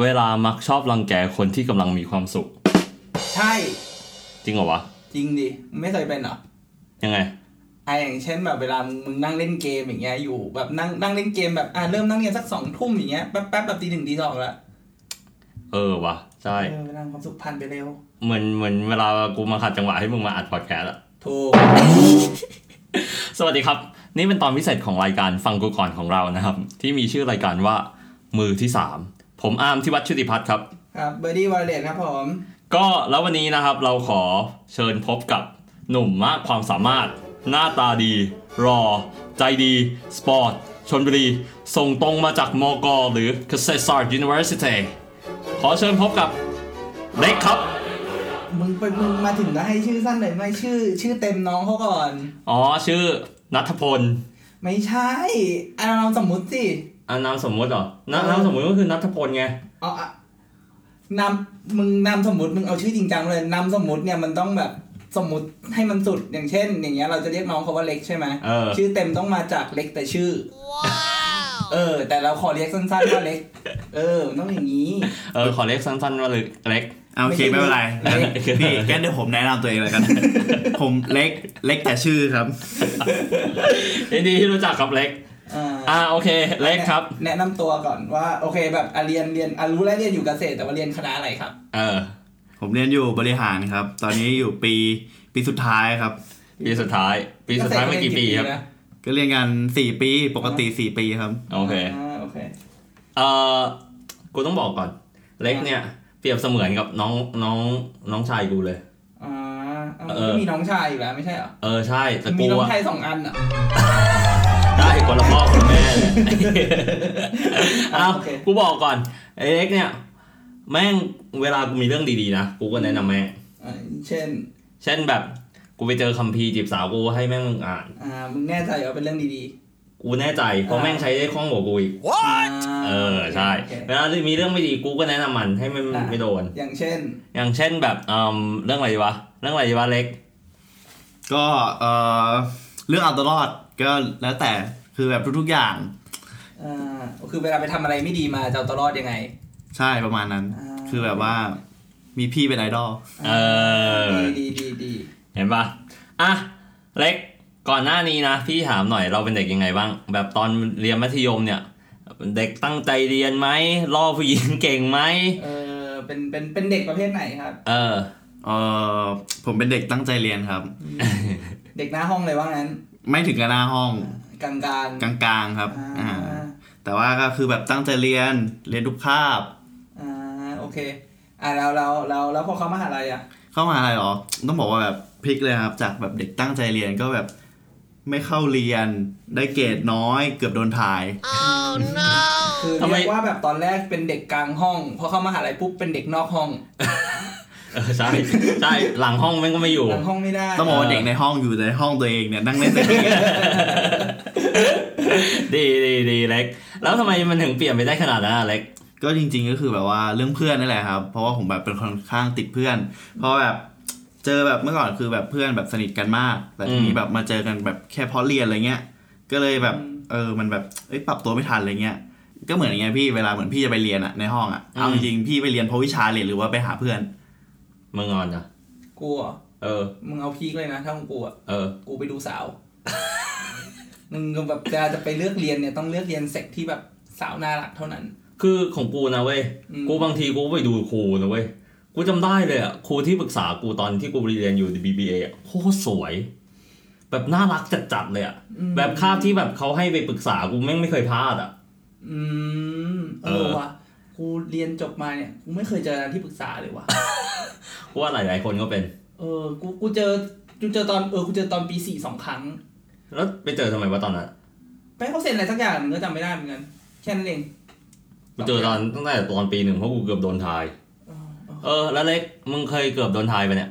เวลามักชอบรังแกคนที่กำลังมีความสุข ใช่ จริงเหรอวะ จริงดิมึงไม่เคยเป็นเหรอ ยังไงอะอย่างเช่นแบบเวลามึงนั่งเล่นเกมอย่างเงี้ยอยู่แบบนั่งนั่งเล่นเกมแบบอะเริ่มนั่งเรียนสักสองทุ่มอย่างเงี้ยแป๊บแป๊บแบบตีหนึ่งตีสองแล้วเออวะใช่เออเวลาความสุขพันไปเร็ว เหมือนเหมือนเวลากูมาขัดจังหวะให้มึงมาอัดพอดแคสต์อะถูก สวัสดีครับ นี่เป็นตอนพิเศษของรายการฟังกูก่อนของเรานะครับ ที่มีชื่อรายการว่ามือที่สาม ผมอาร์มที่วัดชุติพัฒน์ครับครับเบอร์ดี้วอลเลตครับผม ก็แล้ววันนี้นะครับเราขอเชิญพบกับหนุ่มมากความสามารถ หน้าตาดี รอ ใจดี สปอร์ตชนบุรี ส่งตรงมาจากมกหรือ เกษตรศาสตร์ University ขอเชิญพบกับเล็กครับ มึงไปมึงมาถึงแล้วให้ชื่อสั้นเลยไหม่ชื่อ ชื่อเต็มน้องเขาก่อน อ๋อ ชื่อนัทพล ไม่ใช่อะเราสมมุติสิ อ่านามสมมุติเหรอนาเออนามสมมุติก็คือนัทพลไงเอาอะนามมึงนามสมมุติมึงเอาชื่อจริงจังเลยนามสมมุติเนี่ยมันต้องแบบสมมุติให้มันสุดอย่างเช่น อย่างเงี้ยเราจะเรียกน้องเขาว่าเล็กใช่ไหมเออชื่อเต็มต้องมาจากเล็กแต่ชื่อเออ แต่เราขอเรียกสั้นๆว่าเล็ก เออมันต้องอย่างนี้ เออขอเล็กสั้นๆว่าเล็กเอาโอเคไม่ไม่ใช่เป็นไรเล็กพี่งั้นเดี๋ยวผมแนะนำตัวเองเลยกัน ผมเล็กเล็กแต่ชื่อครับยินดีที่รู้จักครับเล็ก อ่าอ่าโอเคเล็กครับ แนะนำตัวก่อนว่าโอเคแบบอะเรียนเรียนอะรู้แล้วเรียนอยู่เกษตรแต่ว่าเรียนคณะอะไรครับ เออ ผมเรียนอยู่บริหารครับ ตอนนี้อยู่ปีปีสุดท้ายครับ ปีสุดท้าย ปีสุดท้ายไม่กี่ปีครับนะก็เรียนกันสี่ปีปกติสี่ปีครับ โอเคอ่าโอเคเออกูต้องบอกก่อน เล็กเนี่ย เปรียบเสมือนกับน้องน้องน้องชายกูเลยอ่าเอาเออก็มีน้องชายอยู่แล้วไม่ใช่เหรอเออใช่แต่มีกูน้องอะชายสองอันอะ ได้คนละพ่อคนละแม่เลยเอาโอเคกูบอกก่อนไอ้เล็กเนี่ย แม่งเวลากูมีเรื่องดีๆนะกูก็แนะนำแม่งอ่าเช่น เช่นแบบกูไปเจอคัมภีร์จีบสาวกูให้แม่งอ่านอ่ามึงแน่ใจว่าเป็นเรื่องดีกูแน่ใจเพราะแม่งใช้ได้คล่องกว่ากูอีกๆอ่าเออใช่โอเคเวลาที่มีเรื่องไม่ดีกูก็แนะนำมันให้มันอะไม่โดน อย่างเช่น อย่างเช่นแบบเอ่มเรื่องอะไรดีวะเรื่องอะไรดีวะเล็ก ก็เอ่อเรื่องเอาตัวรอด ก็แล้วแต่คือแบบทุกๆอย่างอ่าคือเวลาไปทำอะไรไม่ดีมาจะเอาตัวรอดยังไง ใช่ประมาณนั้นอ่าคือแบบว่ามีพี่เป็นไอดอลเออดีดีดีดีเห็นปะอะเล็กก่อนหน้านี้นะ พี่ถามหน่อยเราเป็นเด็กยังไงบ้าง แบบตอนเรียนมัธยมเนี่ย เด็กตั้งใจเรียนไหมล่อผู้หญิงเก่งไหมเออเป็นเป็นเป็นเด็กประเภทไหนครับ เออเออผมเป็นเด็กตั้งใจเรียนครับ เด็กหน้าห้องเลยว่างั้น ไม่ถึงกับหน้าห้องกลางกลางกลางๆครับอ่าอ่าแต่ว่าก็คือแบบตั้งใจเรียนเรียนทุกคาบอ่าโอเคอ่าแล้วแล้วแล้วแล้วพอเขามาหาลัยอะ เข้ามาอะไรหรอ ต้องบอกว่าแบบพลิกเลยครับ จากแบบเด็กตั้งใจเรียนก็แบบไม่เข้าเรียนได้เกรดน้อย เกือบโดนถ่ายคือทำไมเรียกว่าแบบตอนแรกเป็นเด็กกลางห้องพอเข้ามาหาลัยปุ๊บเป็นเด็กนอกห้อง เออใช่ใช่หลังห้องแม่งก็ไม่อยู่ หลังห้องไม่ได้ต้องบอกว่าเด็กในห้องอยู่ในห้องตัวเองเนี่ยนั่งเล่นแต่เกมดีดีดีเล็ก แล้วทำไมมันถึงเปลี่ยนไปได้ขนาดนั้นอะเล็กก็จริง ๆ ก็คือแบบว่าเรื่องเพื่อนนั่นแหละครับ เพราะว่าผมแบบเป็นคนข้างติดเพื่อน เพราะแบบเจอแบบเมื่อก่อนคือแบบเพื่อนแบบสนิทกันมาก แต่ทีนี้อืมแบบมาเจอกันแบบแค่เพราะเรียนอะไรเงี้ย ก็เลยแบบเออมันแบบเอ้ยปรับตัวไม่ทันอะไรเงี้ย ก็เหมือนอย่างเงี้ยพี่เวลาเหมือนพี่จะไปเรียนอะในห้องอะเอาจริงๆพี่ไปเรียนเพราะวิชาเรียนหรือว่าไปหาเพื่อน มึงงอนจ้ะกูเหรอเออ มึงเอาพีกเลยนะถ้าของกูอะเออ กูไปดูสาวมึงก็แบบจะจะไปเลือกเรียนเนี่ยต้องเลือกเรียนเซกที่แบบสาวน่ารักเท่านั้น คือของกูนะเว้ยอืมกูบางทีกูก็ไปดูครูนะเว้ย กูจำได้เลยอะครูที่ปรึกษากูตอนที่กูเรียนอยู่ใน BBA อะโคตรสวย แบบน่ารักจัดๆเลยอะอืมแบบคาบที่แบบเขาให้ไปปรึกษากูแม่งไม่เคยพลาดอะ อืม เอเอออว่ะกูเรียนจบมาเนี่ยกูไม่เคยเจอที่ปรึกษาเลยว่ะ กูว่าหลาย ๆ คนก็เป็น เออกูกูเจอกูเจอตอนเออกูเจอตอนปีสี่สองครั้ง แล้วไปเจอทำไมวะตอนนั้นไปให้เขาเซ็นอะไรสักอย่างมึงก็จำไม่ได้เหมือนกันแค่นั้นเองกูเจอตอนตั้งแต่ตอนปีหนึ่งเพราะกูเกือบโดนทายอ๋ออ๋อเออ แล้วเล็กมึงเคยเกือบโดนทายไปเนี่ย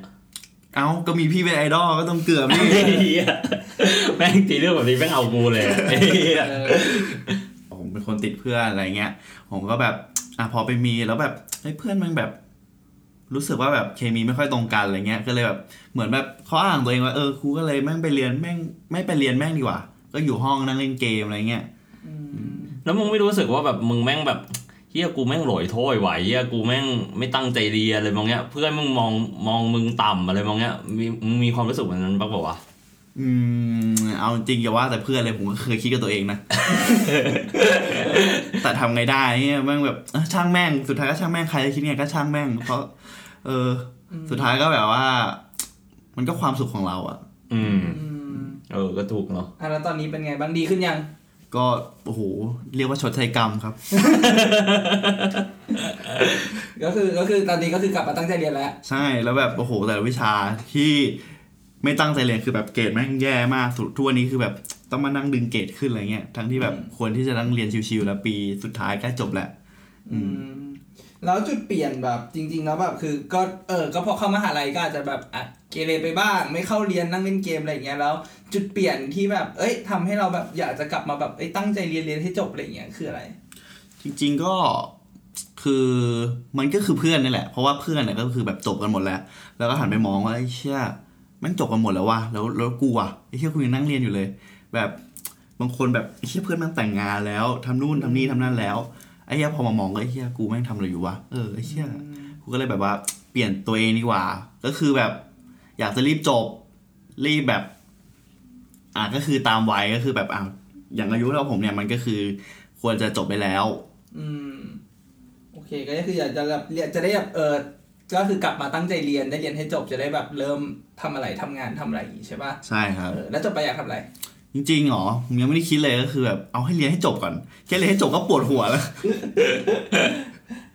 เอ้าก็มีพี่เป็นไอดอลก็ต้องเกือบพี่เหี้ยแม่งทีเรื่องแบบนี้แม่งเอากูเลยอะไอ้เหี้ยเออผมเป็นคนติดเพื่อนอะไรเงี้ย ผมก็แบบอะพอไปมีแล้วแบบเฮ้ยเพื่อนมันแบบ รู้สึกว่าแบบเคมีไม่ค่อยตรงกันอะไรเงี้ยก็เลยแบบเหมือนแบบข้ออ้างตัวเองว่าเออครูก็เลยแม่งไปเรียนแม่งไม่ไปเรียนแม่งดีกว่า ก็อยู่ห้องนั่งเล่นเกมอะไรเงี้ยอืมแล้วมึงไม่รู้สึกว่าแบบมึงแม่งแบบเฮียกูแม่งโหลอยโถ้ยไหวเฮียกูแม่งไม่ตั้งใจเรียนอะไรบางเงี้ยเพื่อนมึงมองมองมึงต่ำอะไรบางเงี้ยมีมึงมีความรู้สึกแบบนั้นบ้างเปล่าวะอืมเอาจริงอย่าว่าแต่เพื่อนเลยผมก็เคยคิดกับตัวเองนะ แต่ทำไงได้เนี่ยแม่งแบบเอ้อช่างแม่งสุดท้ายก็ช่างแม่งใครจะคิดไงก็ช่างแม่งเพราะ เอออ สุดท้ายก็แบบว่า มันก็ความสุขของเราอะอืมอืม เออ ก็ถูกเนาะอะแล้วตอนนี้เป็นไงบ้างดีขึ้นยัง ก็โอ้โหเรียกว่าชดใช้กรรมครับ ก็คือก็คือตอนนี้ก็คือกลับมาตั้งใจเรียนแล้ว ใช่แล้วแบบโอ้โหแต่ละวิชาที่ไม่ตั้งใจเรียนคือแบบเกรดแม่งแย่มากสุดทุกวันนี้คือแบบต้องมานั่งดึงเกรดขึ้นอะไรเงี้ยทั้งที่แบบอืมควรที่จะนั่งเรียนชิวๆแล้วปีสุดท้ายใกล้จบแหละ อืม แล้วจุดเปลี่ยนแบบจริง ๆ แล้วแบบคือก็เออก็พอเข้ามหาลัยก็อาจจะแบบอะเกเรไปบ้าง ไม่เข้าเรียนนั่งเล่นเกมอะไรอย่างเงี้ยแล้ว จุดเปลี่ยนที่แบบ เอ้ยทำให้เราแบบอยากจะกลับมาแบบเอ้ยตั้งใจเรียนเรียนให้จบอะไรอย่างเงี้ยคืออะไร จริง ๆก็คือมันก็คือเพื่อนนี่แหละ เพราะว่าเพื่อนเนี่ยก็คือแบบจบกันหมดแล้ว แล้วก็หันไปมองว่าไอ้เชี่ยมันจบกันหมดแล้วว่ะแล้วแล้วกูอะไอ้เชี่ยกูยังนั่งเรียนอยู่เลย แบบบางคนแบบไอ้เชี่ยเพื่อนมันแต่งงานแล้วทำนู่นทำนี่ทำนั่นแล้ว ไอ้เชี่ยพอมามองก็ไอ้เชี่ยกูแม่งทำอะไรอยู่วะเออไอ้เชี่ยกูก็เลยแบบว่า เปลี่ยนตัวเองดีกว่า ก็คือแบบ อยากจะรีบจบ รีบแบบ อะก็คือตามวัยก็คือแบบอะอย่างอายุเราผมเนี่ยมันก็คือ ควรจะจบไปแล้ว อืม โอเค ก็คืออยากจะแบบเรียนจะได้แบบเออก็คือกลับมาตั้งใจเรียนได้เรียนให้จบจะได้แบบเริ่มทำอะไรทำงานทำอะไรอย่างงี้ใช่ปะใช่ครับ เออแล้วจบไปอยากทำอะไร จริงๆหรอผมยังไม่ได้คิดเลยก็คือแบบเอาให้เรียนให้จบก่อน แค่เรียนให้จบก็ปวดหัวแล้ว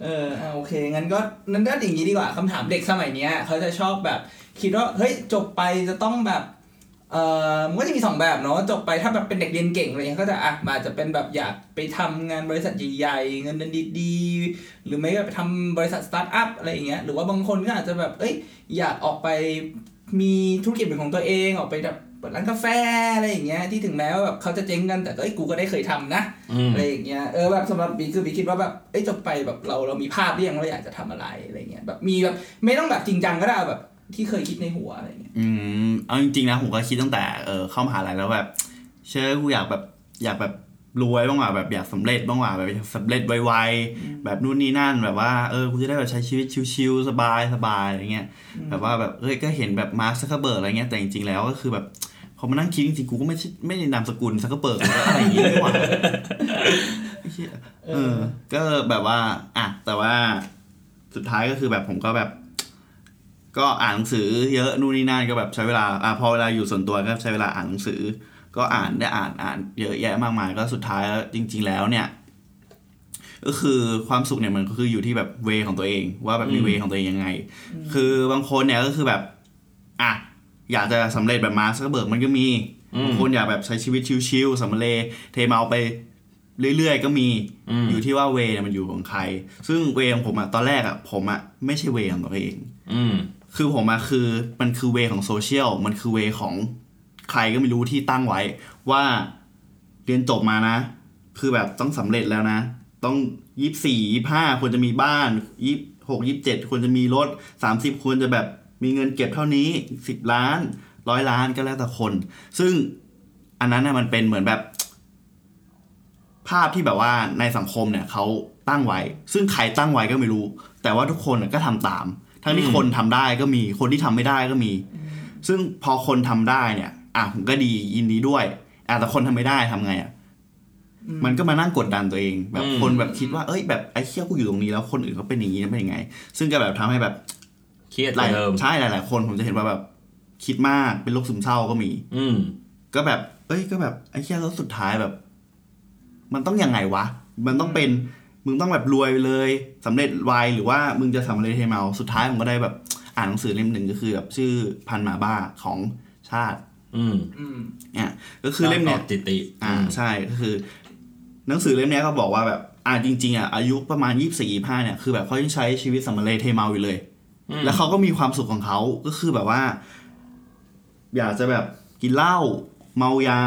เออโอเค งั้นก็นั้นก็อย่างนี้ดีกว่าคำถามเด็กสมัยเนี้ยเขาจะชอบแบบ คิดว่าเฮ้ยจบไปจะต้องแบบเออมันก็จะมีสองแบบเนาะจบไปถ้าแบบเป็นเด็กเรียนเก่งอะไรเงี้ยก็จะอะมาจจะเป็นแบบอยากไปทำงานบริษัทใหญ่ๆเงินเดือนดีๆ หรือไม่ก็ไปทำบริษัทสตาร์ทอัพอะไรอย่างเงี้ยหรือว่าบางคนก็อาจจะแบบเอ้ยอยากออกไปมีธุรกิจเป็นของตัวเองออกไปแบบ ปิดร้านกาแฟอะไรอย่างเงี้ยที่ถึงแม้ว่าแบบเขาจะเจ๊งกันแต่ก็เอ้ยกูก็ได้เคยทำนะอืมอะไรอย่างเงี้ยเออแบบสำหรับบีคือบีคิดว่าแบบเอ้ยจบไปแบบเราเรามีภาพหรือยังว่าอยากจะทำอะไรอะไรเงี้ยแบบมีแบบไม่ต้องแบบจริงจังก็ได้เอาแบบที่เคยคิดในหัวอะไรเงี้ยอืมเอาจริงๆนะผมก็คิดตั้งแต่เออเข้ามหาลัยแล้วแบบ เชื่อกูอยากแบบอยากแบบรวยบ้างว่ะแบบอยากสำเร็จบ้างว่ะแบบอยากสำเร็จไวๆแบบนู่นนี่นั่นแบบว่าเออกูจะได้แบบใช้ชีวิตชิวๆสบายสบายอะไรเงี้ยแบบว่าแบบเอ้ยก็เห็นแบบมาร์คซักเคอร์เบิร์กอะไรเงี้ยแต่จริงๆแล้วก็คือแบบ พอมานั่งคิดจริงๆกูก็ไม่ใช่ไม่ได้นามสกุลซักเคอร์เบิร์กหรือว่าอะไรอย่างงี้นี่หว่าไอ้เหี้ยเออ ก็แบบว่า อะ แต่ว่าสุดท้ายก็คือแบบผมก็แบบ ก็อ่านหนังสือเยอะนู่นนี่นั่นก็แบบใช้เวลาอะพอเวลาอยู่ส่วนตัวก็ใช้เวลาอ่านหนังสือ ก็อ่านได้อ่านอ่านเยอะแยะมากมาย ก็สุดท้ายแล้วจริง ๆ แล้วเนี่ย ก็คือความสุขเนี่ยมันก็คืออยู่ที่แบบ way ของตัวเอง ว่าแบบมีอืม way ของตัวเองยังไง คือบางคนเนี่ยก็คือแบบ อะ อยากจะสำเร็จแบบมาร์คซักเคอร์เบิร์กมันก็มีอืมบางคนอยากแบบใช้ชีวิตชิลๆสำมะเลเทเมาไปเรื่อยๆ ก็มีอืมอยู่ที่ว่า way เนี่ยมันอยู่ของใคร ซึ่งเวของผมอะตอนแรกอะผมอะไม่ใช่เวของตัวเองอืมคือผมอะคือมันคือเวของโซเชียลมันคือเวของใครก็ไม่รู้ที่ตั้งไว้ ว่าเรียนจบมานะ คือแบบต้องสำเร็จแล้วนะ ต้องยี่สี่ยี่ห้าควรจะมีบ้านยี่หกยี่เจ็ดควรจะมีรถสามสิบควรจะแบบ มีเงินเก็บเท่านี้สิบล้านร้อยล้านก็แล้วแต่คน ซึ่งอันนั้นน่ะมันเป็นเหมือนแบบ ภาพที่แบบว่าในสังคมเนี่ยเขาตั้งไว้ ซึ่งใครตั้งไว้ก็ไม่รู้ แต่ว่าทุกคนน่ะก็ทำตาม ทั้งที่อืมคนทำได้ก็มีคนที่ทำไม่ได้ก็มี ซึ่งพอคนทำได้เนี่ย อะผมก็ดียินดีด้วยอะแต่คนทำไม่ได้ทำไงอะมันก็มานั่งกดดันตัวเอง แบบอืมคนแบบคิดว่าเอ้ยแบบไอ้เชี่ยกูอยู่ตรงนี้แล้วคนอื่นเขาเป็นอย่างนี้เป็นยังไง ซึ่งก็แบบทำให้แบบ เครียดหกลายว่าเดิมใช่หลาย ๆ คนผมจะเห็นว่าแบบคิดมากเป็นโรคซึมเศร้าก็มี อืม ก็แบบ เอ้ยก็แบบไอ้เชี่ยแล้วสุดท้ายแบบ มันต้องยังไงวะ มันต้องเป็นมึงต้องแบบรวยไปเลยสำเร็จไวหรือว่ามึงจะสำเร็จเทเมาสุดท้ายผมก็ได้แบบอ่านหนังสือเล่มหนึ่งก็คือแบบชื่อพันหมาบ้าของชาติ อืมอืมเนี่ยก็คือเล่มเนี้ยตอบติติอ่าใช่ก็คือ หนังสือเล่มเนี้ยก็บอกว่าแบบอ่าจริง ๆอะอายุประมาณยี่สิบสี่ยี่ห้าเนี่ยคือแบบเขายังใช้ชีวิตสำเร็จเทเมาอยู่เลยอืม แล้วเขาก็มีความสุขของเขาก็คือแบบว่า อยากจะแบบกินเหล้าเมายา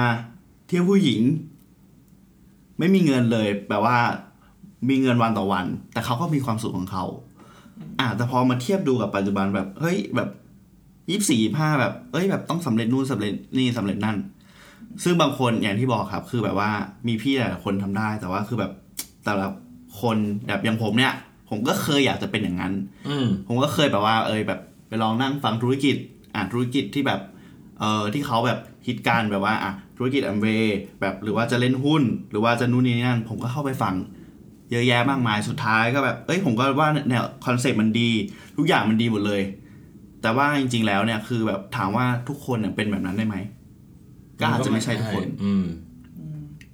เที่ยวผู้หญิง ไม่มีเงินเลยแบบว่า มีเงินวันต่อวัน แต่เขาก็มีความสุขของเขาอ่าแต่พอมาเทียบดูกับปัจจุบันแบบเฮ้ยแบบยี่สี่ห้าแบบเอ้ยแบบต้องสำเร็จนู่นสำเร็จนี่สำเร็จนั่น ซึ่งบางคนอย่างที่บอกครับ คือแบบว่ามีพี่หลายคนทำได้ แต่ว่าคือแบบแต่ละคนแบบอย่างผมเนี่ย ผมก็เคยอยากจะเป็นอย่างนั้นอืมผมก็เคยแบบว่า เอยแบบไปลองนั่งฟังธุรกิจ อ่านธุรกิจที่แบบ เอ่อที่เขาแบบฮิตกันแบบว่าอะธุรกิจแอมเวย์แบบหรือว่าจะเล่นหุ้น หรือว่าจะนู่นนี่นั่น ผมก็เข้าไปฟัง เยอะแยะมากมายสุดท้ายก็แบบ เอ้ยผมก็ว่าเนี่ย concept มันดี ทุกอย่างมันดีหมดเลย แต่ว่าจริง ๆ แล้วเนี่ยคือแบบถามว่าทุกคนเนี่ยเป็นแบบนั้นได้ไหมก็อาจจะไม่ใช่ทุกคน อืม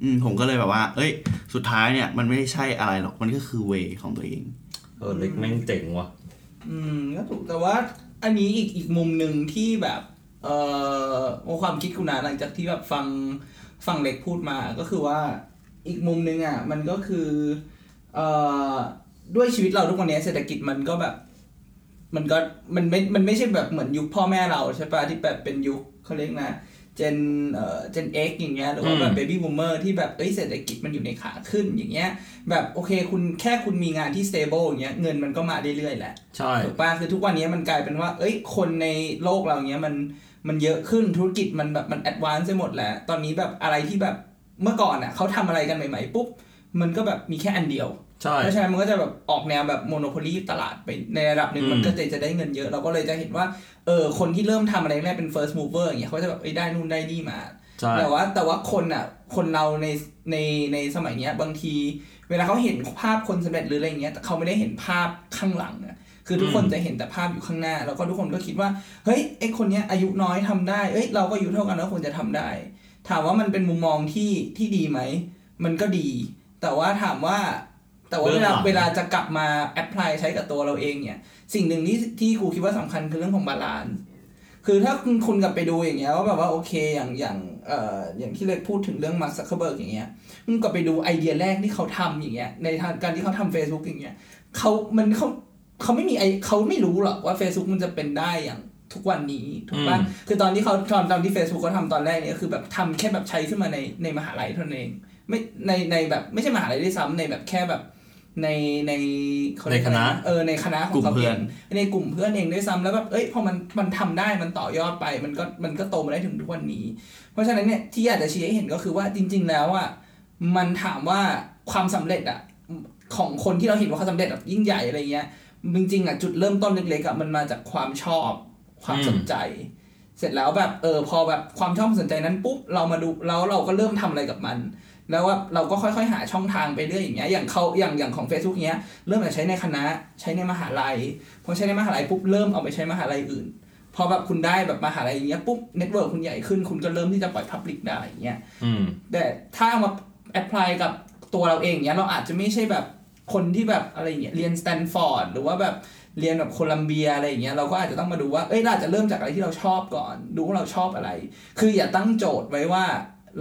อืมผมก็เลยแบบว่า เอ้ย สุดท้ายเนี่ย มันไม่ได้ใช่อะไรหรอก มันก็คือเวของตัวเองเออเล็กแม่งเจ๋งว่ะ อืมก็ถูกแต่ว่าอันนี้อีกอีกมุมหนึ่งที่แบบ เอ่อความคิดคุณนะหลังจากที่แบบฟังฟังเล็กพูดมาก็คือว่าอีกมุมหนึ่งอะ มันก็คือเอ่อด้วยชีวิตเราทุกวันนี้เศรษฐกิจมันก็แบบ มันก็มันไม่มันไม่ใช่แบบเหมือนยุคพ่อแม่เราใช่ปะที่แบบเป็นยุคเขาเรียกนะ Gen เอ่อ Gen X อย่างเงี้ยหรือว่าแบบอืม baby boomer ที่แบบเอ้ยเศรษฐกิจมันอยู่ในขาขึ้นอย่างเงี้ย แบบโอเคคุณแค่คุณมีงานที่ stable อย่างเงี้ยเงินมันก็มาเรื่อยๆแหละใช่ถูกปะคือทุกวันนี้มันกลายเป็นว่า เอ้ยคนในโลกเราเนี้ยมันมันเยอะขึ้นธุรกิจมันแบบมัน advance ไปหมดแล้ว ตอนนี้แบบอะไรที่แบบเมื่อก่อนอะเขาทำอะไรกันใหม่ๆปุ๊บมันก็แบบมีแค่อันเดียว ใช่เพราะฉะนั้นมันก็จะแบบออกแนวแบบโมโนโพลีตลาดไปในระดับหนึ่งอืมมันก็จะจะได้เงินเยอะ เราก็เลยจะเห็นว่าเออคนที่เริ่มทำอะไรแรกเป็น first mover อย่างเงี้ยเขาจะแบบเอ้ยได้นู่นได้นี่มาใช่แต่ว่าแต่ว่าคนอะคนเราในในในสมัยเนี้ยบางที เวลาเขาเห็นภาพคนสำเร็จหรืออะไรเงี้ยแต่เขาไม่ได้เห็นภาพข้างหลังอะคือทุกคนอืมจะเห็นแต่ภาพอยู่ข้างหน้า แล้วก็ทุกคนก็คิดว่าเฮ้ยไอคนเนี้ยอายุน้อยทำได้เอ้ยเราก็อายุเท่ากันแล้วควรจะทำได้ ถามว่ามันเป็นมุมมองที่ที่ดีไหมมันก็ดี แต่ว่าถามว่า แต่ว่าเวลาเวลาจะกลับมา apply ใช้กับตัวเราเองเนี่ย สิ่งหนึ่งที่ที่กูคิดว่าสำคัญคือเรื่องของ balance คือถ้าคุณคุณกลับไปดูอย่างเงี้ยว่าแบบว่าโอเคอย่างอย่างเอ่ออย่างที่เล็กพูดถึงเรื่องมาร์คซักเคอร์เบิร์กอย่างเงี้ยคุณกลับไปดูไอเดียแรกที่เขาทำอย่างเงี้ยในทางการที่เขาทำ Facebook อย่างเงี้ยเขามันเขาเขาไม่มีไอเขาไม่รู้หรอกว่า Facebook มันจะเป็นได้อย่างทุกวันนี้ถูกปะอืมคือตอนที่เขาตอนตอนที่ Facebook เขาทำตอนแรกเนี่ยคือแบบทำแค่แบบใช้ขึ้นมาในในมหาลัยเท่านั้นเองไม่ในในแบบไม่ใช่มหาลัยด้วยซ้ำในแบบแค่แบบ ในในเขาเรียกในคณะอไรเออในคณะของกลุ่มเขาเพื่เออนงในกลุ่มเพื่อนเองด้วยซ้ำแล้วแบบเอ้ยพอมันมันทำได้มันต่อยอดไปมันก็มันก็โตมาได้ถึงทุกวันนี้ เพราะฉะนั้นเนี่ยที่อยากจะชี้ให้เห็นก็คือว่าจริง ๆ แล้วอะมันถามว่าความสำเร็จอะของคนที่เราเห็นว่าเขาสำเร็จแบบยิ่งใหญ่อะไรเงี้ยจริงๆอะจุดเริ่มต้นเล็กๆอะมันมาจากความชอบความสนใจ เสร็จแล้วแบบเออพอแบบความชอบความสนใจนั้นปุ๊บเรามาดูแล้วเราก็เริ่มทำอะไรกับมัน แล้วว่าเราก็ค่อยๆ หาช่องทางไปเรื่อยอย่างเงี้ยอย่างเขาอย่างอย่างของ Facebook เนี้ยเริ่มจากใช้ในคณะใช้ในมหาลัยพอใช้ในมหาลัยปุ๊บเริ่มเอาไปใช้มหาลัยอื่นพอแบบคุณได้แบบมหาลัยอย่างเงี้ยปุ๊บ network คุณใหญ่ขึ้นคุณก็เริ่มที่จะปล่อย public ได้อย่างเงี้ยอืมแต่ถ้าเอามา apply กับตัวเราเองเนี้ยเราอาจจะไม่ใช่แบบคนที่แบบอะไรอย่างเงี้ยเรียนสแตนฟอร์ดหรือว่าแบบเรียนแบบโคลัมเบียอะไรอย่างเงี้ยเราก็อาจจะต้องมาดูว่า เอ้ยเราอาจจะเริ่มจากอะไรที่เราชอบก่อน ดูว่าเราชอบอะไร คืออย่าตั้งโจทย์ไว้ว่า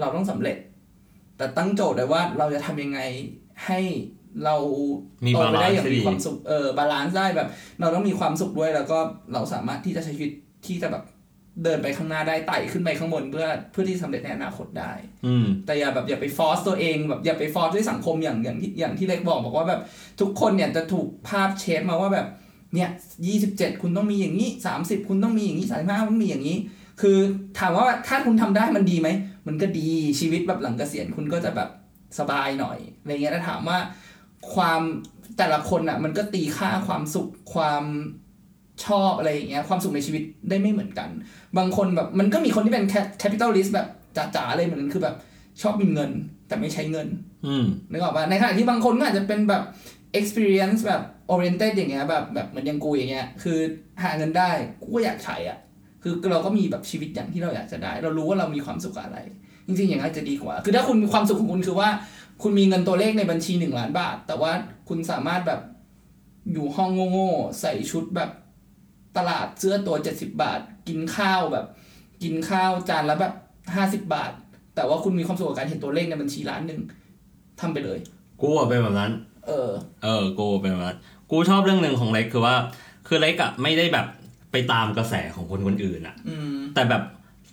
เราต้องสำเร็จ แต่ตั้งโจทย์ไว้ว่าเราจะทำยังไงให้เรามีโตไปได้อย่าง balance ที่มีดีความสุขเออ balance ได้แบบ เราต้องมีความสุขด้วยแล้วก็เราสามารถที่จะใช้ชีวิตที่จะแบบเดินไปข้างหน้าได้ไต่ขึ้นไปข้างบนเพื่อเพื่อที่สำเร็จในอนาคตได้ อืมแต่อย่าแบบอย่าไป force ตัวเองแบบอย่าไป force ด้วยสังคมอย่างอย่างที่อย่างที่เล็กบอกบอกว่าแบบทุกคนเนี่ยจะถูกภาพ shape มาว่าแบบเนี่ยยี่สิบเจ็ดคุณต้องมีอย่างนี้สามสิบคุณต้องมีอย่างนี้สามห้าคุณมีอย่างนี้ คือถามว่าถ้าคุณทำได้มันดีไหม มันก็ดีชีวิตแบบหลังเกษียณคุณก็จะแบบสบายหน่อยอะไรเงี้ยถ้าถามว่าความแต่ละคนอะ มันก็ตีค่าความสุขความชอบอะไรอย่างเงี้ยความสุขในชีวิตได้ไม่เหมือนกัน บางคนแบบมันก็มีคนที่เป็น capitalist แบบจ๋าๆเลยเหมือนกันคือแบบชอบมีเงินแต่ไม่ใช้เงิน อืมนึกออกปะในขณะที่บางคนก็อาจจะเป็นแบบ experience แบบ oriented อย่างเงี้ยแบบแบบเหมือนอยังกูอย่างเงี้ย คือหาเงินได้กูก็อยากใช้อะ คือเราก็มีแบบชีวิตอย่างที่เราอยากจะได้ เรารู้ว่าเรามีความสุขกับอะไร จริงๆ อย่างนั้นจะดีกว่า คือถ้าคุณมีความสุขของคุณคือว่า คุณมีเงินตัวเลขในบัญชีหนึ่งล้านบาท แต่ว่าคุณสามารถแบบอยู่ห้องโง่ๆใส่ชุดแบบตลาดเสื้อตัวเจ็ดสิบาท กินข้าวแบบ กินข้าวจานละแบบห้าสิบบาท แต่ว่าคุณมีความสุขกับการเห็นตัวเลขในบัญชีล้านหนึ่งทำไปเลย กูอะเป็นแบบนั้น เออ เออ กูเป็นแบบนั้นกูชอบเรื่องหนึ่งของเล็กคือว่า คือเล็กอะไม่ได้แบบ ไปตามกระแสของคนคนอื่นอะอืมแต่แบบ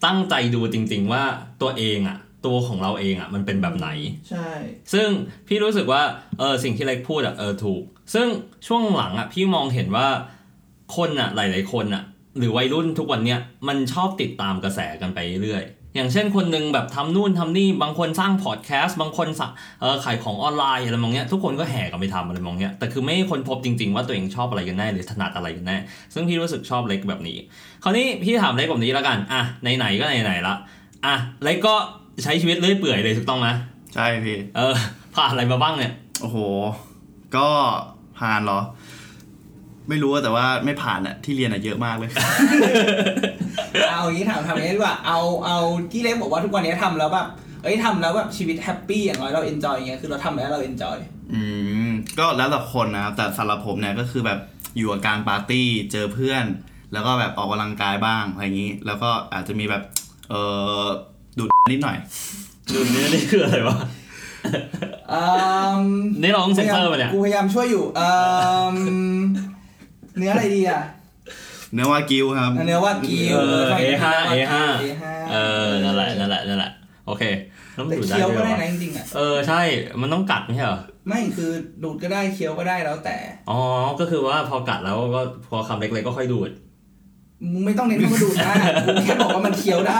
ตั้งใจดูจริง ๆ ว่าตัวเองอะตัวของเราเองอะมันเป็นแบบไหน ใช่ ซึ่งพี่รู้สึกว่าเออสิ่งที่เล็กพูดอะเออถูก ซึ่งช่วงหลังอะพี่มองเห็นว่าคนอะหลาย ๆ คนอะหรือวัยรุ่นทุกวันเนี้ยมันชอบติดตามกระแสกันไปเรื่อย อย่างเช่นคนหนึ่งแบบทำนู่นทำนี่บางคนสร้างพอดแคสต์บางคนสะเออขายของออนไลน์อะไรมองเนี้ยทุกคนก็แห่กันไปทำอะไรมองเนี้ยแต่คือไม่ให้คนพบจริง ๆ ว่าตัวเองชอบอะไรกันแน่หรือถนัดอะไรกันแน่ซึ่งพี่รู้สึกชอบเล็กแบบนี้ คราวนี้พี่ถามเล็กแบบนี้แล้วกันอะไหนๆก็ไหนๆละอะเล็กก็ใช้ชีวิตเรื่อยเปื่อยเลยถูกต้องไหมใช่พี่เออผ่านอะไรมาบ้างเนี่ยโอ้โห ก็ผ่านเหรอ ไม่รู้อะแต่ว่าไม่ผ่านอะที่เรียนอะเยอะมากเลย เอาอย่างนี้ถามทำอย่างนี้ดีกว่าเอาเอาที่เล็กบอกว่าทุกวันนี้ทำแล้วแบบเอ้ยทำแล้วแบบชีวิต happy อย่างน้อยเรา enjoy อย่างเงี้ยคือเราทำแล้วเราเอนจอยอืมก็แล้วแต่คนนะครับแต่สำหรับผมเนี่ยก็คือแบบอยู่กับการปาร์ตี้เจอเพื่อน แล้วก็แบบออกกำลังกายบ้างอะไรอย่างนี้ แล้วก็อาจจะมีแบบเออดูดนิดหน่อย ดูนี่นี่คืออะไรวะอืมนี่เราต้องเซ็นเซอร์ป่ะเนี่ยกูพยายามช่วยอยู่เอ่มเนื้ออะไรดีอะ เนื้อวากิวครับเนื้อว่ากิวเออใช่ A5 A5 A5 เออนั่นแหละนั่นแหละนั่นแหละโอเคแล้วมันแต่ดูดได้เคี้ยวด้ก็วยได้วะนะจริงๆอะ เออใช่มันต้องกัดไม่ใช่เหรอไม่คือดูดก็ได้เคี้ยวก็ได้แล้วแต่ อ๋อก็คือว่าพอกัดแล้วก็พอคำเล็กๆก็ค่อยดูด มึงไม่ต้องเน้นคำว่าดูดนะกูแค่บอกว่ามันเคี้ยวได้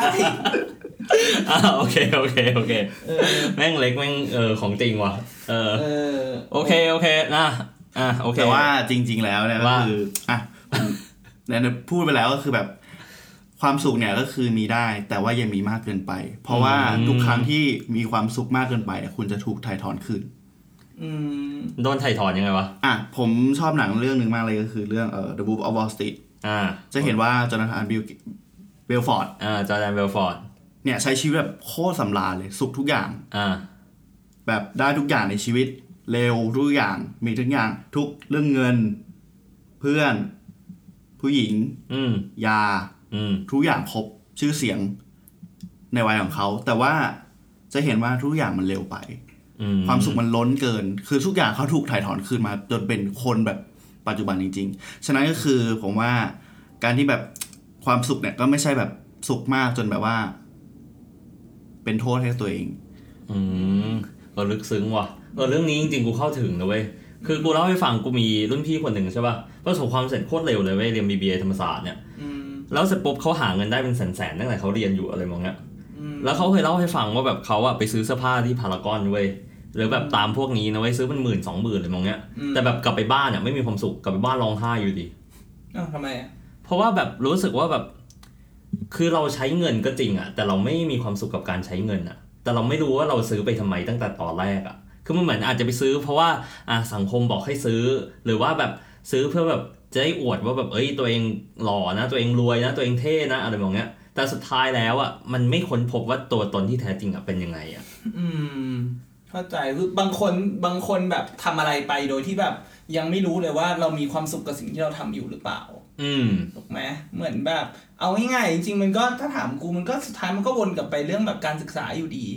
อ่าโอเคโอเคโอเค เออ แม่งเล็กแม่งเออของจริงว่ะเออ เออ โอเคโอเคนะอะโอเค แต่ว่าจริง ๆ แล้วเนี่ยก็ว่า คืออะผม เนี่ยพูดไปแล้วก็คือแบบความสุขเนี่ยก็คือมีได้ แต่ว่าอย่ามีมากเกินไป เพราะว่าทุกครั้งที่มีความสุขมากเกินไปเนี่ยคุณจะถูกถ่ายถอนคืนอืมโดนไถ่ถอนยังไงวะอะผมชอบหนังเรื่องหนึ่งมากเลยก็คือเรื่องเอ่อ The Wolf of Wall Street อ่า จะเห็นว่าจอนาธานบิลเบลฟอร์ดอ่าจอร์แดนเบลฟอร์ดเนี่ยใช้ชีวิตแบบโคตรสำราญเลย สุขทุกอย่าง อ่า แบบได้ทุกอย่างในชีวิต เร็วทุกอย่างมีทุกอย่าง ทุกเรื่องเงิน เพื่อน ผู้หญิง อืมยา อืมทุกอย่างครบชื่อเสียงในวัยของเขา แต่ว่าจะเห็นว่าทุกอย่างมันเร็วไป อืมความสุขมันล้นเกิน คือทุกอย่างเขาถูกถ่ายถอนคืนมา จนเป็นคนแบบปัจจุบันจริง ๆ ฉะนั้นก็คือผมว่าการที่แบบความสุขเนี่ยก็ไม่ใช่แบบสุขมากจนแบบว่า เป็นโทษให้ตัวเอง อืมก็ลึกซึ้งว่ะเออเรื่องนี้จริงๆกูเข้าถึงนะเว้ยคือกูเล่าให้ฟังกูมีรุ่นพี่คนหนึ่งใช่ป่ะ ประสบความสำเร็จโคตรเร็วเลยเว้ยเรียน BBA ธรรมศาสตร์เนี่ยอืมแล้วเสร็จปุ๊บเขาหาเงินได้เป็นแสนๆตั้งแต่เขาเรียนอยู่อะไรมองเงี้ยอืมแล้วเขาเคยเล่าให้ฟังว่าแบบเขาอะไปซื้อเสื้อผ้าที่พารากอนเว้ยหรือแบบตามพวกนี้นะเว้ยซื้อเป็นหมื่นสองหมื่นอะไรมองเงี้ยอืมแต่แบบกลับไปบ้านอะไม่มีความสุขกลับไปบ้านร้องไห้อยู่ดีอ้าวทำไมอะเพราะว่าแบบรู้สึกว่าแบบ คือเราใช้เงินก็จริงอะแต่เราไม่มีความสุขกับการใช้เงินอะแต่เราไม่รู้ว่าเราซื้อไปทำไมตั้งแต่ตอนแรกอะคือมันเหมือนอาจจะไปซื้อ เพราะว่าอะสังคมบอกให้ซื้อ หรือว่าแบบ ซื้อเพื่อแบบจะได้อวดว่าแบบเอ้ยตัวเองหล่อนะ ตัวเองรวยนะ ตัวเองเท่นะอะไรแบบเนี้ย แต่สุดท้ายแล้วอะมันไม่ค้นพบว่าตัวตนที่แท้จริงอะเป็นยังไงอะอืม เข้าใจคือบางคนบางคนแบบทำอะไรไปโดยที่แบบ ยังไม่รู้เลยว่าเรามีความสุขกับสิ่งที่เราทำอยู่หรือเปล่า อืมถูกไหมเหมือนแบบ เอาง่ายๆจริงๆมันก็ถ้าถามกูมันก็สุดท้ายมันก็วนกลับไปเรื่องแบบการศึกษาอยู่ดี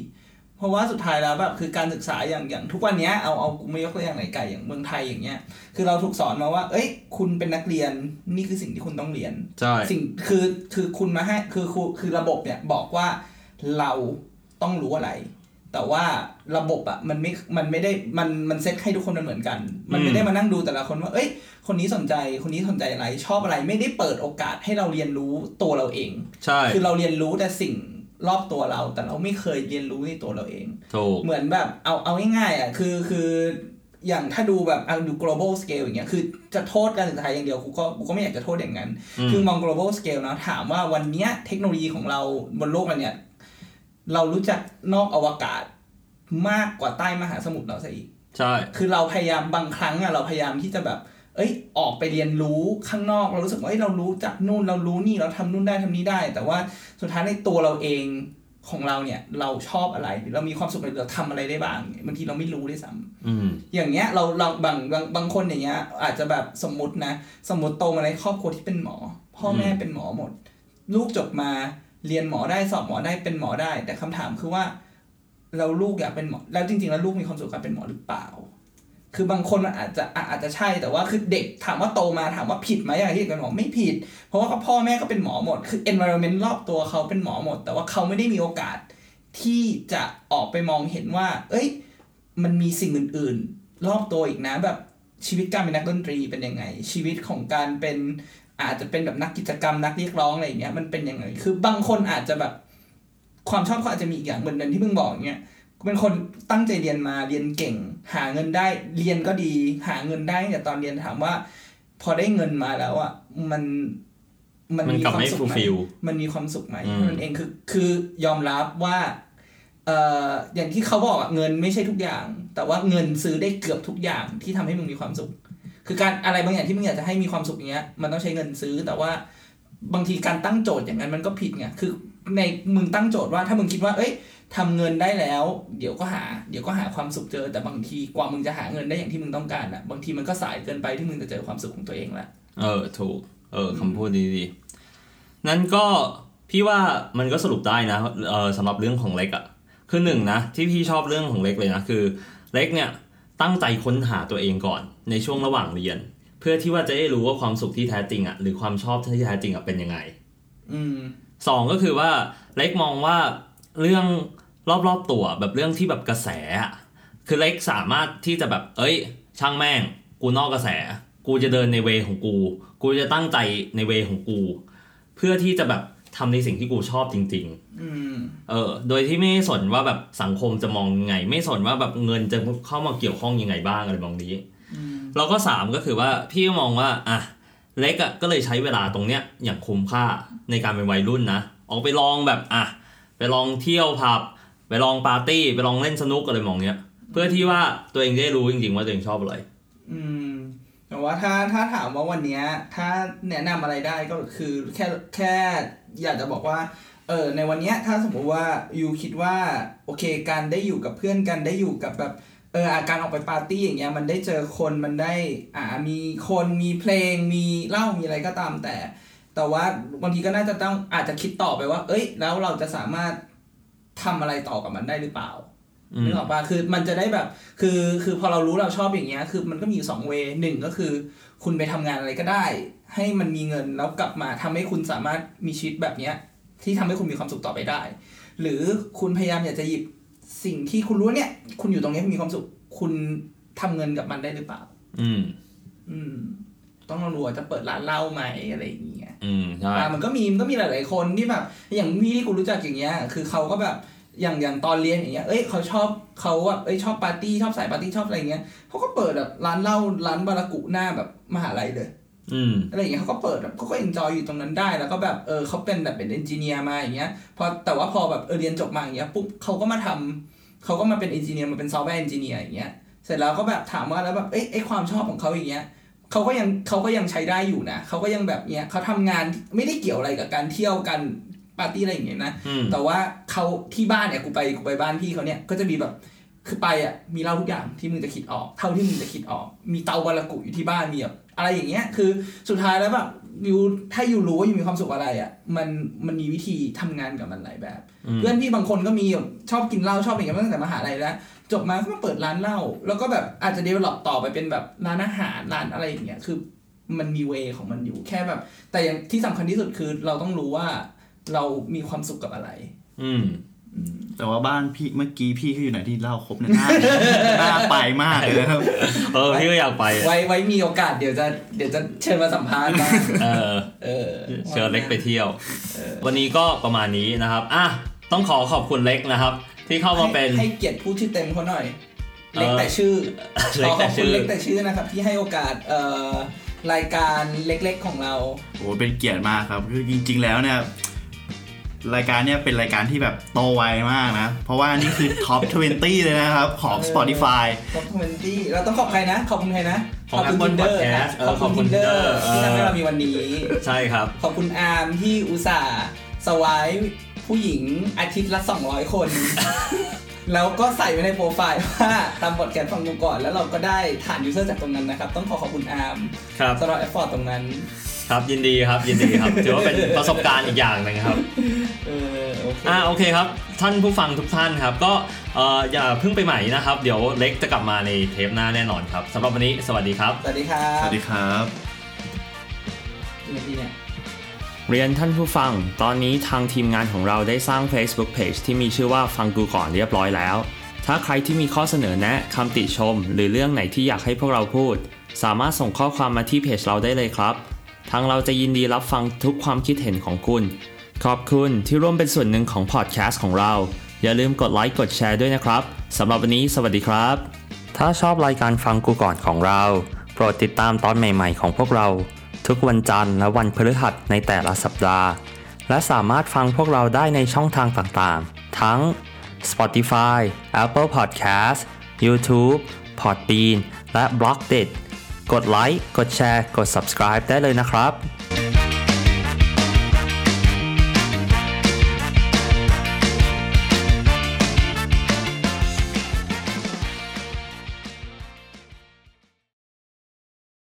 เพราะว่าสุดท้ายแล้วแบบคือการศึกษาอย่างอย่างทุกวันเนี้ยเอาเอากูไม่ยกตัวอย่างไหนไกลอย่างเมืองไทยอย่างเงี้ยคือเราถูกสอนมาว่า เอ้ย คุณเป็นนักเรียนนี่คือสิ่งที่คุณต้องเรียนใช่สิ่งคือคือคุณมาให้คือคือคือระบบเนี่ยบอกว่าเราต้องรู้อะไร แต่ว่าระบบอะมันไม่มันไม่ได้มันมันเซตให้ทุกคนมันเหมือนกัน มันไม่ได้มานั่งดูแต่ละคนว่า เอ้ย คนนี้สนใจคนนี้สนใจอะไรชอบอะไรไม่ได้เปิดโอกาสให้เราเรียนรู้ตัวเราเองใช่คือเราเรียนรู้แต่สิ่ง รอบตัวเรา แต่เราไม่เคยเรียนรู้ในตัวเราเองถูกเหมือนแบบเอาเอาง่ายๆอะคือคืออย่างถ้าดูแบบเอาดู global scale อย่างเงี้ยคือจะโทษการศึกษาอย่างเดียวกูก็กูก็ไม่อยากจะโทษอย่างนั้นอืมคือมอง global scale นะถามว่าวันเนี้ยเทคโนโลยีของเราบนโลกเราเนี่ยเรารู้จักนอกอวกาศมากกว่าใต้มหาสมุทรเราซะอีก ใช่ คือเราพยายามบางครั้งอะเราพยายามที่จะแบบ เอ้ยออกไปเรียนรู้ข้างนอก เรารู้สึกว่าเอ้ยเรารู้จักนู่นเรารู้นี่เราทำนู่นได้ทำนี้ได้ แต่ว่าสุดท้ายในตัวเราเองของเราเนี่ยเราชอบอะไรหรือเรามีความสุขอะไรเราทำอะไรได้บ้างบางทีเราไม่รู้ด้วยซ้ำอืมอย่างเงี้ยเราเราบางบางบางคนอย่างเงี้ย อาจจะแบบสมมตินะ สมมติโตมาในครอบครัวที่เป็นหมอ พ่อแม่เป็นหมอหมด ลูกจบมาเรียนหมอได้สอบหมอได้เป็นหมอได้ แต่คำถามคือว่า เราลูกอยากเป็นหมอ แล้วจริง ๆ แล้วลูกมีความสุขกับเป็นหมอหรือเปล่า คือบางคนมันอาจจะอาจจะใช่แต่ว่าคือเด็กถามว่าโตมาถามว่าผิดไหมอย่างที่กเป็นหมอไม่ผิด เพราะว่าพ่อแม่ก็เป็นหมอหมด คือ environment รอบตัวเขาเป็นหมอหมด แต่ว่าเขาไม่ได้มีโอกาสที่จะออกไปมองเห็นว่า เอ้ย มันมีสิ่งอื่น ๆ รอบตัวอีกนะแบบชีวิตการเป็นนักดนตรีเป็นยังไง ชีวิตของการเป็นอาจจะเป็นแบบนักกิจกรรมนักเรียกร้องอะไรอย่างเงี้ยมันเป็นยังไง คือบางคนอาจจะแบบความชอบเขาอาจจะมีอีกอย่างเหมือนที่มึงบอกเงี้ย เป็นคนตั้งใจเรียนมาเรียนเก่ง หาเงินได้เรียนก็ดี หาเงินได้แต่ตอนเรียนถามว่า พอได้เงินมาแล้วอะมันมันกลับควาไม่สุขฟูลไหมฟิลมันมีความสุขไหมอืมนั่นเองคือคือยอมรับว่าเอ่ออย่างที่เขาบอกอะเงินไม่ใช่ทุกอย่าง แต่ว่าเงินซื้อได้เกือบทุกอย่างที่ทำให้มึงมีความสุข คือการอะไรบางอย่างที่มึงอยากจะให้มีความสุขอย่างเงี้ย มันต้องใช้เงินซื้อแต่ว่าบางทีการตั้งโจทย์อย่างนั้นมันก็ผิดไงคือในมึงตั้งโจทย์ว่าถ้ามึงคิดว่า เอ้ย ทำเงินได้แล้ว เดี๋ยวก็หา เดี๋ยวก็หาความสุขเจอแต่บางทีกว่ามึงจะหาเงินได้อย่างที่มึงต้องการอะบางทีมันก็สายเกินไปที่มึงจะเจอความสุขของตัวเองละเออถูก เออคำพูดดีดีๆนั้นก็พี่ว่ามันก็สรุปได้นะเออสำหรับเรื่องของเล็กอะ่ะคือหนึ่งนะที่พี่ชอบเรื่องของเล็กเลยนะคือเล็กเนี่ยตั้งใจค้นหาตัวเองก่อนในช่วงระหว่างเรียน เพื่อที่ว่าจะได้รู้ว่าความสุขที่แท้จริงอะ่ะหรือความชอบที่แท้จริงอะ่ะเป็นยังไง อืมสองก็คือว่าเล็กมองว่าเรื่อง รอบๆตัวแบบเรื่องที่แบบกระแสอะคือเล็กสามารถที่จะแบบ เอ้ย ช่างแม่ง กูนอกกระแส กูจะเดินในเวของกู กูจะตั้งใจในเวของกู เพื่อที่จะแบบทำในสิ่งที่กูชอบจริงอืมๆเออ โดยที่ไม่สนว่าแบบสังคมจะมองยังไง ไม่สนว่าแบบเงินจะเข้ามาเกี่ยวข้องยังไงบ้างอะไรบางนี้แล้วก็สามก็คือว่าพี่ก็มองว่าอะเล็กอะก็เลยใช้เวลาตรงเนี้ยอย่างคุ้มค่าในการเป็นวัยรุ่นนะ ออกไปลองแบบอะไปลองเที่ยวผับ ไปลองปาร์ตี้ไปลองเล่นสนุกอะไรมองเนี้ย เพื่อที่ว่าตัวเองได้รู้จริงๆว่าตัวเองชอบอะไร อืมแต่ว่าถ้าถ้าถามว่าวันเนี้ยถ้าแนะนำอะไรได้ก็คือแค่แค่อยากจะบอกว่าเออในวันเนี้ยถ้าสมมติว่ายูคิดว่าโอเคการได้อยู่กับเพื่อนกันได้อยู่กับแบบเอออาการออกไปปาร์ตี้อย่างเงี้ยมันได้เจอคนมันได้อ่ามีคนมีเพลงมีเหล้ามีอะไรก็ตามแต่ แต่ว่าบางทีก็น่าจะต้องอาจจะคิดต่อไปว่า เอ้ย แล้วเราจะสามารถ ทำอะไรต่อกับมันได้หรือเปล่าอืมนึกออกปะคือมันจะได้แบบ คือคือพอเรารู้เราชอบอย่างเงี้ย คือมันก็มีอยู่สองเวหนึ่งก็คือ คุณไปทำงานอะไรก็ได้ ให้มันมีเงินแล้วกลับมาทำให้คุณสามารถมีชีวิตแบบเนี้ย ที่ทำให้คุณมีความสุขต่อไปได้ หรือคุณพยายามอยากจะหยิบสิ่งที่คุณรู้ว่าเนี่ย คุณอยู่ตรงเนี้ยคุณมีความสุข คุณทำเงินกับมันได้หรือเปล่า อืม อืม ต้องลองดูว่าจะเปิดร้านเหล้าไหมอะไรอย่างเงี้ย อืมใช่อ่ามันก็มีมันก็มีหลาย ๆ คนที่แบบอย่างพี่ที่กูรู้จักอย่างเงี้ย คือเขาก็แบบอย่างอย่างตอนเรียนอย่างเงี้ย เอ้ยเขาชอบเขาแบบเอ้ยชอบปาร์ตี้ชอบสายปาร์ตี้ชอบอะไรเงี้ยเขาก็เปิดแบบร้านเหล้าร้านบารากุหน้าแบบมหาลัยเลยอืมอะไรอย่างเงี้ยเขาก็เปิดแบบเขาก็ enjoy อยู่ตรงนั้นได้แล้วก็แบบเออเขาเป็นแบบเป็น engineer มาอย่างเงี้ยพอแต่ว่าพอแบบเออเรียนจบมาอย่างเงี้ยปุ๊บเขาก็มาทำเขาก็มาเป็น engineer มาเป็น software engineer อย่างเงี้ยเสร็จแล้วก็แบบถามว่าแล้วแบบเอ้ยไอ้ความชอบของเขาอย่างเงี้ย เขาก็ยังเขาก็ยังใช้ได้อยู่นะเขาก็ยังแบบเนี้ยเขาทำงานไม่ได้เกี่ยวอะไรกับการเที่ยวการปาร์ตี้อะไรอย่างเงี้ยนะอืมแต่ว่าเขาที่บ้านเนี่ยกูไปกูไปบ้านพี่เขาเนี่ยก็จะมีแบบคือไปอะมีเหล้าทุกอย่างที่มึงจะคิดออก เท่าที่มึงจะคิดออก มีเตาบารากุอยู่ที่บ้านมีแบบ อะไรอย่างเงี้ยคือสุดท้ายแล้วแบบยูถ้ายูรู้ว่ายูมีความสุขอะไรอะมันมันมีวิธีทำงานกับมันหลายแบบอืมเพื่อนพี่บางคนก็มีแบบชอบกินเหล้าชอบอะไรอย่างเงี้ยมาตั้งแต่มหาลัยแล้วจบมาก็มาเปิดร้านเหล้าแล้วก็แบบอาจจะ develop ต่อไปเป็นแบบร้านอาหารร้านอะไรอย่างเงี้ยคือมันมีเวของมันอยู่แค่แบบ แต่อย่างที่สำคัญที่สุดคือเราต้องรู้ว่าเรามีความสุขกับอะไร อืม แต่ว่าบ้านพี่เมื่อกี้พี่เขาอยู่ไหนที่เล่าครบเนี่ยน่าน่าไปมากเลยนะครับ เออพี่ก็อยากไป ไว้ไว้มีโอกาสเดี๋ยวจะเดี๋ยวจะเชิญมาสัมภาษณ์บ้างเออเออเชิญเล็กไปเที่ยว วันนี้ก็ประมาณนี้นะครับอะต้องขอขอบคุณเล็กนะครับ ที่เข้ามาเป็นให้ให้เกียรติพูดชื่อเต็มเขาหน่อยเอ่อเล็กแต่ชื่อเล็ขกอขแต่อบคุชื่ณอเล็กแต่ชื่อนะครับ ที่ให้โอกาสเอ่อรายการเล็กๆของเราโอ้เป็นเกียรติมากครับคือจริง ๆ แล้วเนี่ย รายการเนี่ยเป็นรายการที่แบบโตไวมากนะ เพราะว่านี่คือ top 20 เลยนะครับ ของ Spotify ขอบคุณที่เราต้องขอบใครนะ ขอบคุณใครนะ ของขอบคุณ Apple Tinder Podcast เออขอบคุณขอบคุณ Tinder Tinder ที่ทำให้เออเรามีวันนี้ ใช่ครับ ขอบคุณอาร์มที่อุตส่าห์ swipe ผู้หญิงอาทิตย์ละ 200 คน แล้วก็ใส่ไว้ในโปรไฟล์ว่าตามบทแคสฟังดูก่อน แล้วเราก็ได้ฐาน user จากตรงนั้นนะครับ ต้องขอขอบคุณอาร์มครับสำหรับ effort ตรงนั้น ครับยินดีครับยินดีครับถือว่าเป็นประสบการณ์อีกอย่างหนึ่งครับเออโอเคอ่าโอเคครับ ท่านผู้ฟังทุกท่านครับ ก็เอ่ออย่าเพิ่งไปใหม่นะครับ เดี๋ยวเล็กจะกลับมาในเทปหน้าแน่นอนครับสำหรับวันนี้สวัสดีครับ สวัสดีครับ สวัสดีครับกี่นาทีเนี่ยเรียนท่านผู้ฟัง ตอนนี้ทางทีมงานของเราได้สร้าง Facebook Page ที่มีชื่อว่าฟังกูก่อนเรียบร้อยแล้ว ถ้าใครที่มีข้อเสนอแนะคำติชม หรือเรื่องไหนที่อยากให้พวกเราพูด สามารถส่งข้อความมาที่เพจเราได้เลยครับ ทางเราจะยินดีรับฟังทุกความคิดเห็นของคุณ ขอบคุณที่ร่วมเป็นส่วนหนึ่งของพอดแคสต์ของเรา อย่าลืมกดไลค์กดแชร์ด้วยนะครับสำหรับวันนี้สวัสดีครับ ถ้าชอบรายการฟังกูก่อนของเรา โปรดติดตามตอนใหม่ ๆ ของพวกเรา ทุกวันจันทร์และวันพฤหัสในแต่ละสัปดาห์ และสามารถฟังพวกเราได้ในช่องทางต่างๆ ทั้ง Spotify, Apple Podcast, YouTube, Podbean และ b l o g d i t กดไลค์ กดแชร์ กด subscribe ได้เลยนะครับ